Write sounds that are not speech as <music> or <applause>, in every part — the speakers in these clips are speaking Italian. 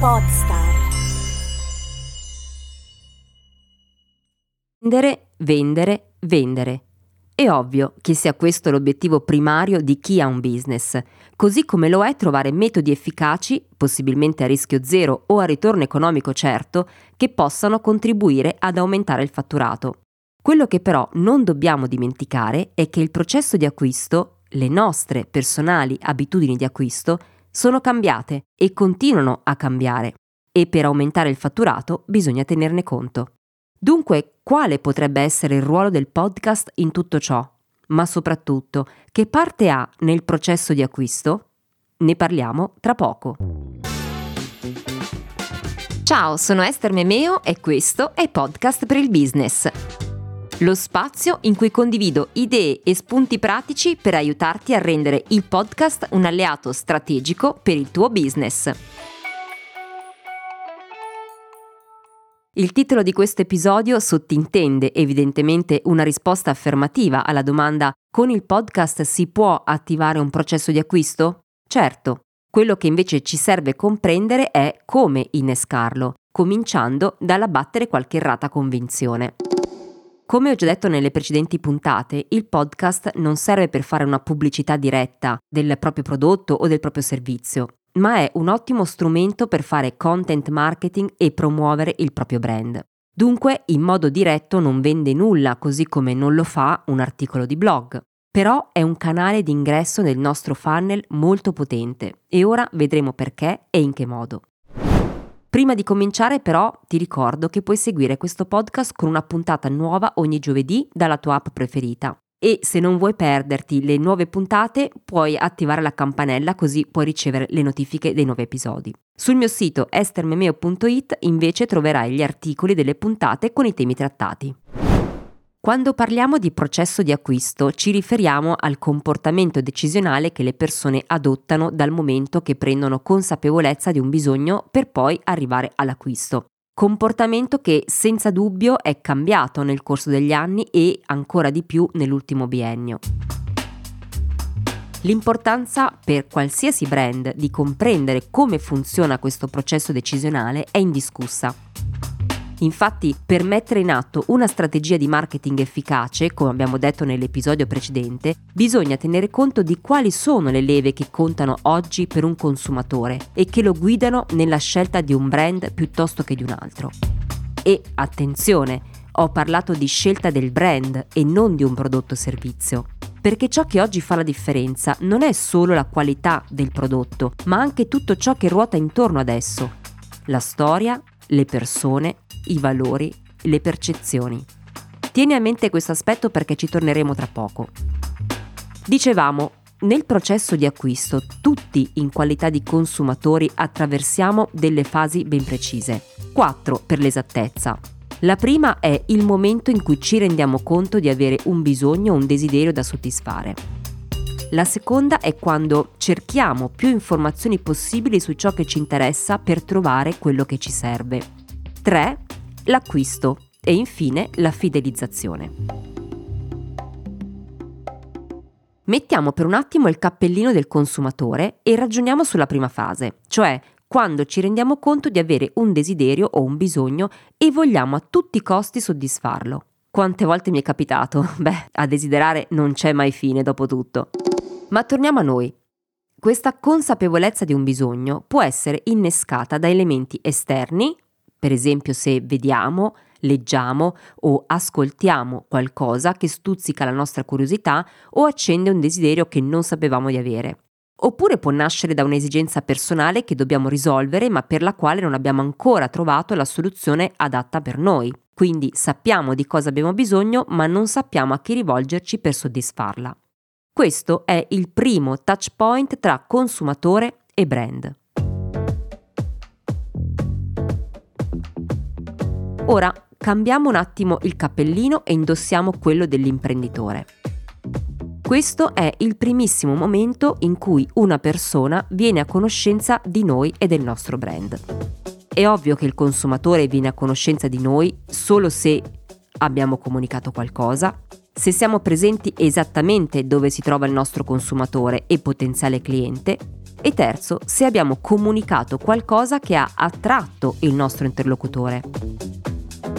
Podstar. Vendere, vendere, vendere. È ovvio che sia questo l'obiettivo primario di chi ha un business, così come lo è trovare metodi efficaci, possibilmente a rischio zero o a ritorno economico certo, che possano contribuire ad aumentare il fatturato. Quello che però non dobbiamo dimenticare è che il processo di acquisto, le nostre personali abitudini di acquisto, sono cambiate e continuano a cambiare e per aumentare il fatturato bisogna tenerne conto. Dunque, quale potrebbe essere il ruolo del podcast in tutto ciò? Ma soprattutto, che parte ha nel processo di acquisto? Ne parliamo tra poco. Ciao, sono Esther Memeo e questo è Podcast per il Business lo spazio in cui condivido idee e spunti pratici per aiutarti a rendere il podcast un alleato strategico per il tuo business. Il titolo di questo episodio sottintende evidentemente una risposta affermativa alla domanda con il podcast si può attivare un processo di acquisto? Certo, quello che invece ci serve comprendere è come innescarlo, cominciando dall'abbattere qualche errata convinzione. Come ho già detto nelle precedenti puntate, il podcast non serve per fare una pubblicità diretta del proprio prodotto o del proprio servizio, ma è un ottimo strumento per fare content marketing e promuovere il proprio brand. Dunque, in modo diretto non vende nulla, così come non lo fa un articolo di blog. Però è un canale di ingresso nel nostro funnel molto potente e ora vedremo perché e in che modo. Prima di cominciare però ti ricordo che puoi seguire questo podcast con una puntata nuova ogni giovedì dalla tua app preferita. E se non vuoi perderti le nuove puntate, puoi attivare la campanella così puoi ricevere le notifiche dei nuovi episodi. Sul mio sito estermemeo.it invece troverai gli articoli delle puntate con i temi trattati. Quando parliamo di processo di acquisto ci riferiamo al comportamento decisionale che le persone adottano dal momento che prendono consapevolezza di un bisogno per poi arrivare all'acquisto. Comportamento che senza dubbio è cambiato nel corso degli anni e ancora di più nell'ultimo biennio. L'importanza per qualsiasi brand di comprendere come funziona questo processo decisionale è indiscussa. Infatti, per mettere in atto una strategia di marketing efficace, come abbiamo detto nell'episodio precedente, bisogna tenere conto di quali sono le leve che contano oggi per un consumatore e che lo guidano nella scelta di un brand piuttosto che di un altro. E attenzione, ho parlato di scelta del brand e non di un prodotto o servizio. Perché ciò che oggi fa la differenza non è solo la qualità del prodotto, ma anche tutto ciò che ruota intorno ad esso. La storia, le persone i valori, le percezioni. Tieni a mente questo aspetto perché ci torneremo tra poco. Dicevamo, nel processo di acquisto tutti in qualità di consumatori attraversiamo delle fasi ben precise. Quattro per l'esattezza. La prima è il momento in cui ci rendiamo conto di avere un bisogno o un desiderio da soddisfare. La seconda è quando cerchiamo più informazioni possibili su ciò che ci interessa per trovare quello che ci serve. 3 l'acquisto e infine la fidelizzazione. Mettiamo per un attimo il cappellino del consumatore e ragioniamo sulla prima fase, cioè quando ci rendiamo conto di avere un desiderio o un bisogno e vogliamo a tutti i costi soddisfarlo. Quante volte mi è capitato? <laughs> Beh, a desiderare non c'è mai fine dopo tutto. Ma torniamo a noi. Questa consapevolezza di un bisogno può essere innescata da elementi esterni, per esempio se vediamo, leggiamo o ascoltiamo qualcosa che stuzzica la nostra curiosità o accende un desiderio che non sapevamo di avere. Oppure può nascere da un'esigenza personale che dobbiamo risolvere ma per la quale non abbiamo ancora trovato la soluzione adatta per noi. Quindi sappiamo di cosa abbiamo bisogno ma non sappiamo a chi rivolgerci per soddisfarla. Questo è il primo touch point tra consumatore e brand. Ora cambiamo un attimo il cappellino e indossiamo quello dell'imprenditore. Questo è il primissimo momento in cui una persona viene a conoscenza di noi e del nostro brand. È ovvio che il consumatore viene a conoscenza di noi solo se abbiamo comunicato qualcosa, se siamo presenti esattamente dove si trova il nostro consumatore e potenziale cliente e terzo, se abbiamo comunicato qualcosa che ha attratto il nostro interlocutore.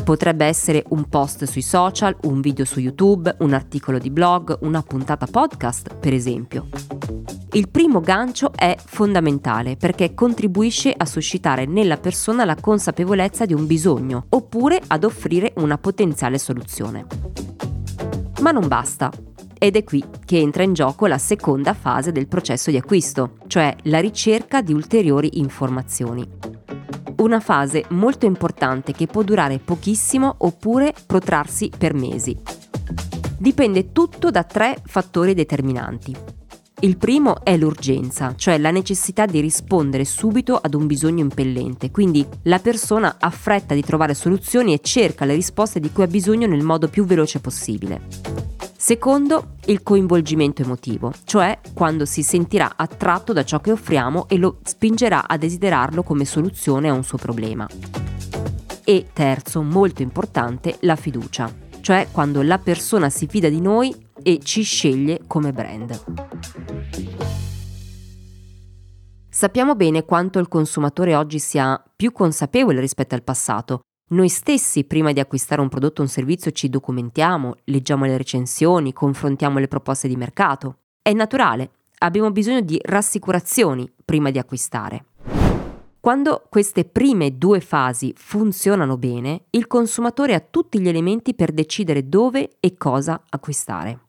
Potrebbe essere un post sui social, un video su YouTube, un articolo di blog, una puntata podcast, per esempio. Il primo gancio è fondamentale perché contribuisce a suscitare nella persona la consapevolezza di un bisogno oppure ad offrire una potenziale soluzione. Ma non basta. Ed è qui che entra in gioco la seconda fase del processo di acquisto, cioè la ricerca di ulteriori informazioni. Una fase molto importante che può durare pochissimo oppure protrarsi per mesi. Dipende tutto da tre fattori determinanti. Il primo è l'urgenza, cioè la necessità di rispondere subito ad un bisogno impellente, quindi la persona ha fretta di trovare soluzioni e cerca le risposte di cui ha bisogno nel modo più veloce possibile. Secondo, il coinvolgimento emotivo, cioè quando si sentirà attratto da ciò che offriamo e lo spingerà a desiderarlo come soluzione a un suo problema. E terzo, molto importante, la fiducia, cioè quando la persona si fida di noi e ci sceglie come brand. Sappiamo bene quanto il consumatore oggi sia più consapevole rispetto al passato noi stessi, prima di acquistare un prodotto o un servizio, ci documentiamo, leggiamo le recensioni, confrontiamo le proposte di mercato. È naturale, abbiamo bisogno di rassicurazioni prima di acquistare. Quando queste prime due fasi funzionano bene, il consumatore ha tutti gli elementi per decidere dove e cosa acquistare.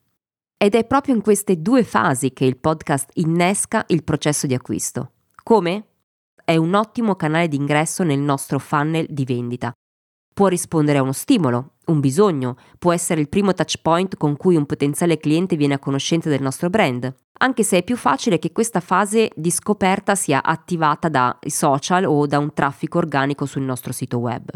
Ed è proprio in queste due fasi che il podcast innesca il processo di acquisto. Come? È un ottimo canale di ingresso nel nostro funnel di vendita Può rispondere a uno stimolo, un bisogno, può essere il primo touch point con cui un potenziale cliente viene a conoscenza del nostro brand, anche se è più facile che questa fase di scoperta sia attivata dai social o da un traffico organico sul nostro sito web.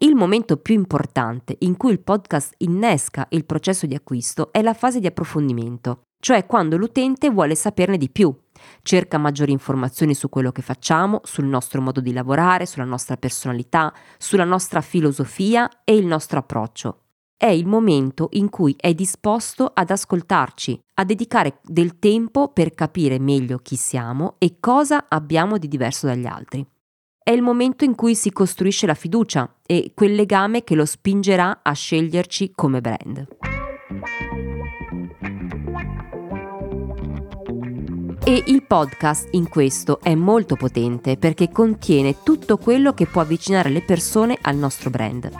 Il momento più importante in cui il podcast innesca il processo di acquisto è la fase di approfondimento, cioè quando l'utente vuole saperne di più, cerca maggiori informazioni su quello che facciamo, sul nostro modo di lavorare, sulla nostra personalità, sulla nostra filosofia e il nostro approccio. È il momento in cui è disposto ad ascoltarci, a dedicare del tempo per capire meglio chi siamo e cosa abbiamo di diverso dagli altri. È il momento in cui si costruisce la fiducia e quel legame che lo spingerà a sceglierci come brand. E il podcast in questo è molto potente perché contiene tutto quello che può avvicinare le persone al nostro brand.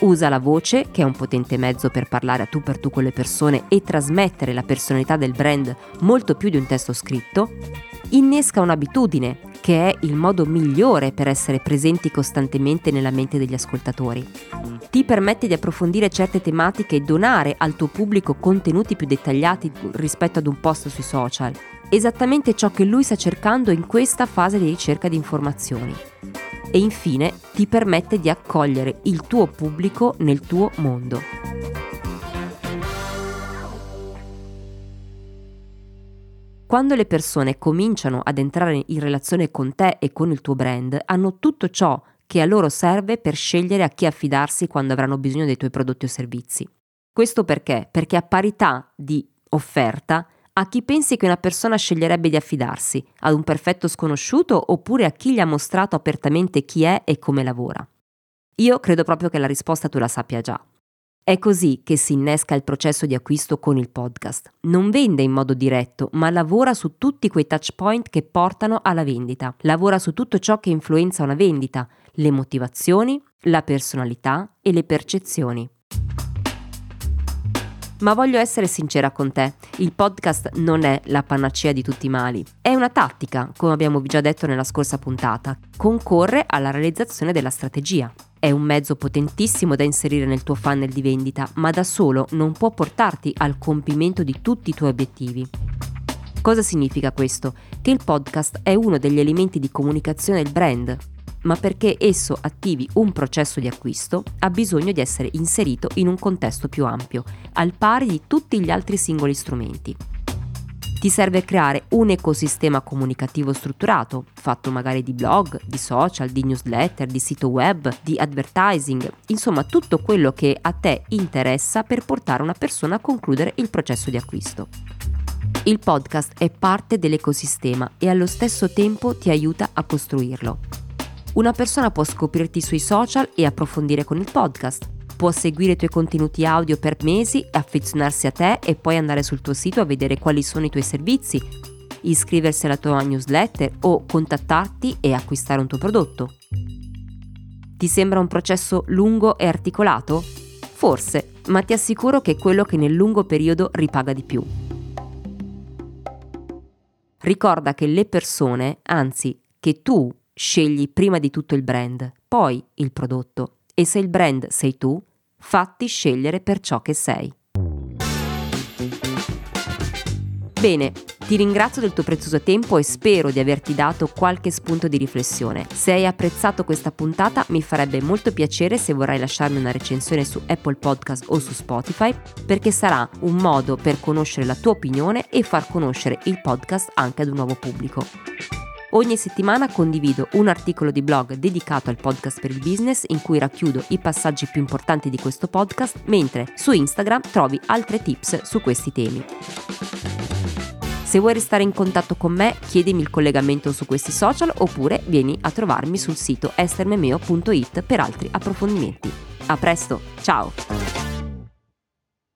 Usa la voce, che è un potente mezzo per parlare a tu per tu con le persone e trasmettere la personalità del brand molto più di un testo scritto. Innesca un'abitudine, che è il modo migliore per essere presenti costantemente nella mente degli ascoltatori. Ti permette di approfondire certe tematiche e donare al tuo pubblico contenuti più dettagliati rispetto ad un post sui social esattamente ciò che lui sta cercando in questa fase di ricerca di informazioni. E infine ti permette di accogliere il tuo pubblico nel tuo mondo. Quando le persone cominciano ad entrare in relazione con te e con il tuo brand, hanno tutto ciò che a loro serve per scegliere a chi affidarsi quando avranno bisogno dei tuoi prodotti o servizi. Questo perché? Perché a parità di offerta a chi pensi che una persona sceglierebbe di affidarsi? Ad un perfetto sconosciuto oppure a chi gli ha mostrato apertamente chi è e come lavora? Io credo proprio che la risposta tu la sappia già. È così che si innesca il processo di acquisto con il podcast. Non vende in modo diretto, ma lavora su tutti quei touch point che portano alla vendita. Lavora su tutto ciò che influenza una vendita, le motivazioni, la personalità e le percezioni. Ma voglio essere sincera con te, il podcast non è la panacea di tutti i mali. È una tattica, come abbiamo già detto nella scorsa puntata, concorre alla realizzazione della strategia. È un mezzo potentissimo da inserire nel tuo funnel di vendita, ma da solo non può portarti al compimento di tutti i tuoi obiettivi. Cosa significa questo? Che il podcast è uno degli elementi di comunicazione del brand, ma perché esso attivi un processo di acquisto ha bisogno di essere inserito in un contesto più ampio, al pari di tutti gli altri singoli strumenti. Ti serve creare un ecosistema comunicativo strutturato, fatto magari di blog, di social, di newsletter, di sito web, di advertising, insomma tutto quello che a te interessa per portare una persona a concludere il processo di acquisto. Il podcast è parte dell'ecosistema e allo stesso tempo ti aiuta a costruirlo. Una persona può scoprirti sui social e approfondire con il podcast può seguire i tuoi contenuti audio per mesi, affezionarsi a te e poi andare sul tuo sito a vedere quali sono i tuoi servizi, iscriversi alla tua newsletter o contattarti e acquistare un tuo prodotto. Ti sembra un processo lungo e articolato? Forse, ma ti assicuro che è quello che nel lungo periodo ripaga di più. Ricorda che le persone, anzi che tu scegli prima di tutto il brand, poi il prodotto e se il brand sei tu, fatti scegliere per ciò che sei. Bene, ti ringrazio del tuo prezioso tempo e spero di averti dato qualche spunto di riflessione. Se hai apprezzato questa puntata mi farebbe molto piacere se vorrai lasciarmi una recensione su Apple Podcast o su Spotify perché sarà un modo per conoscere la tua opinione e far conoscere il podcast anche ad un nuovo pubblico. Ogni settimana condivido un articolo di blog dedicato al podcast per il business in cui racchiudo i passaggi più importanti di questo podcast, mentre su Instagram trovi altre tips su questi temi. Se vuoi restare in contatto con me, chiedimi il collegamento su questi social oppure vieni a trovarmi sul sito estermemeo.it per altri approfondimenti. A presto, ciao!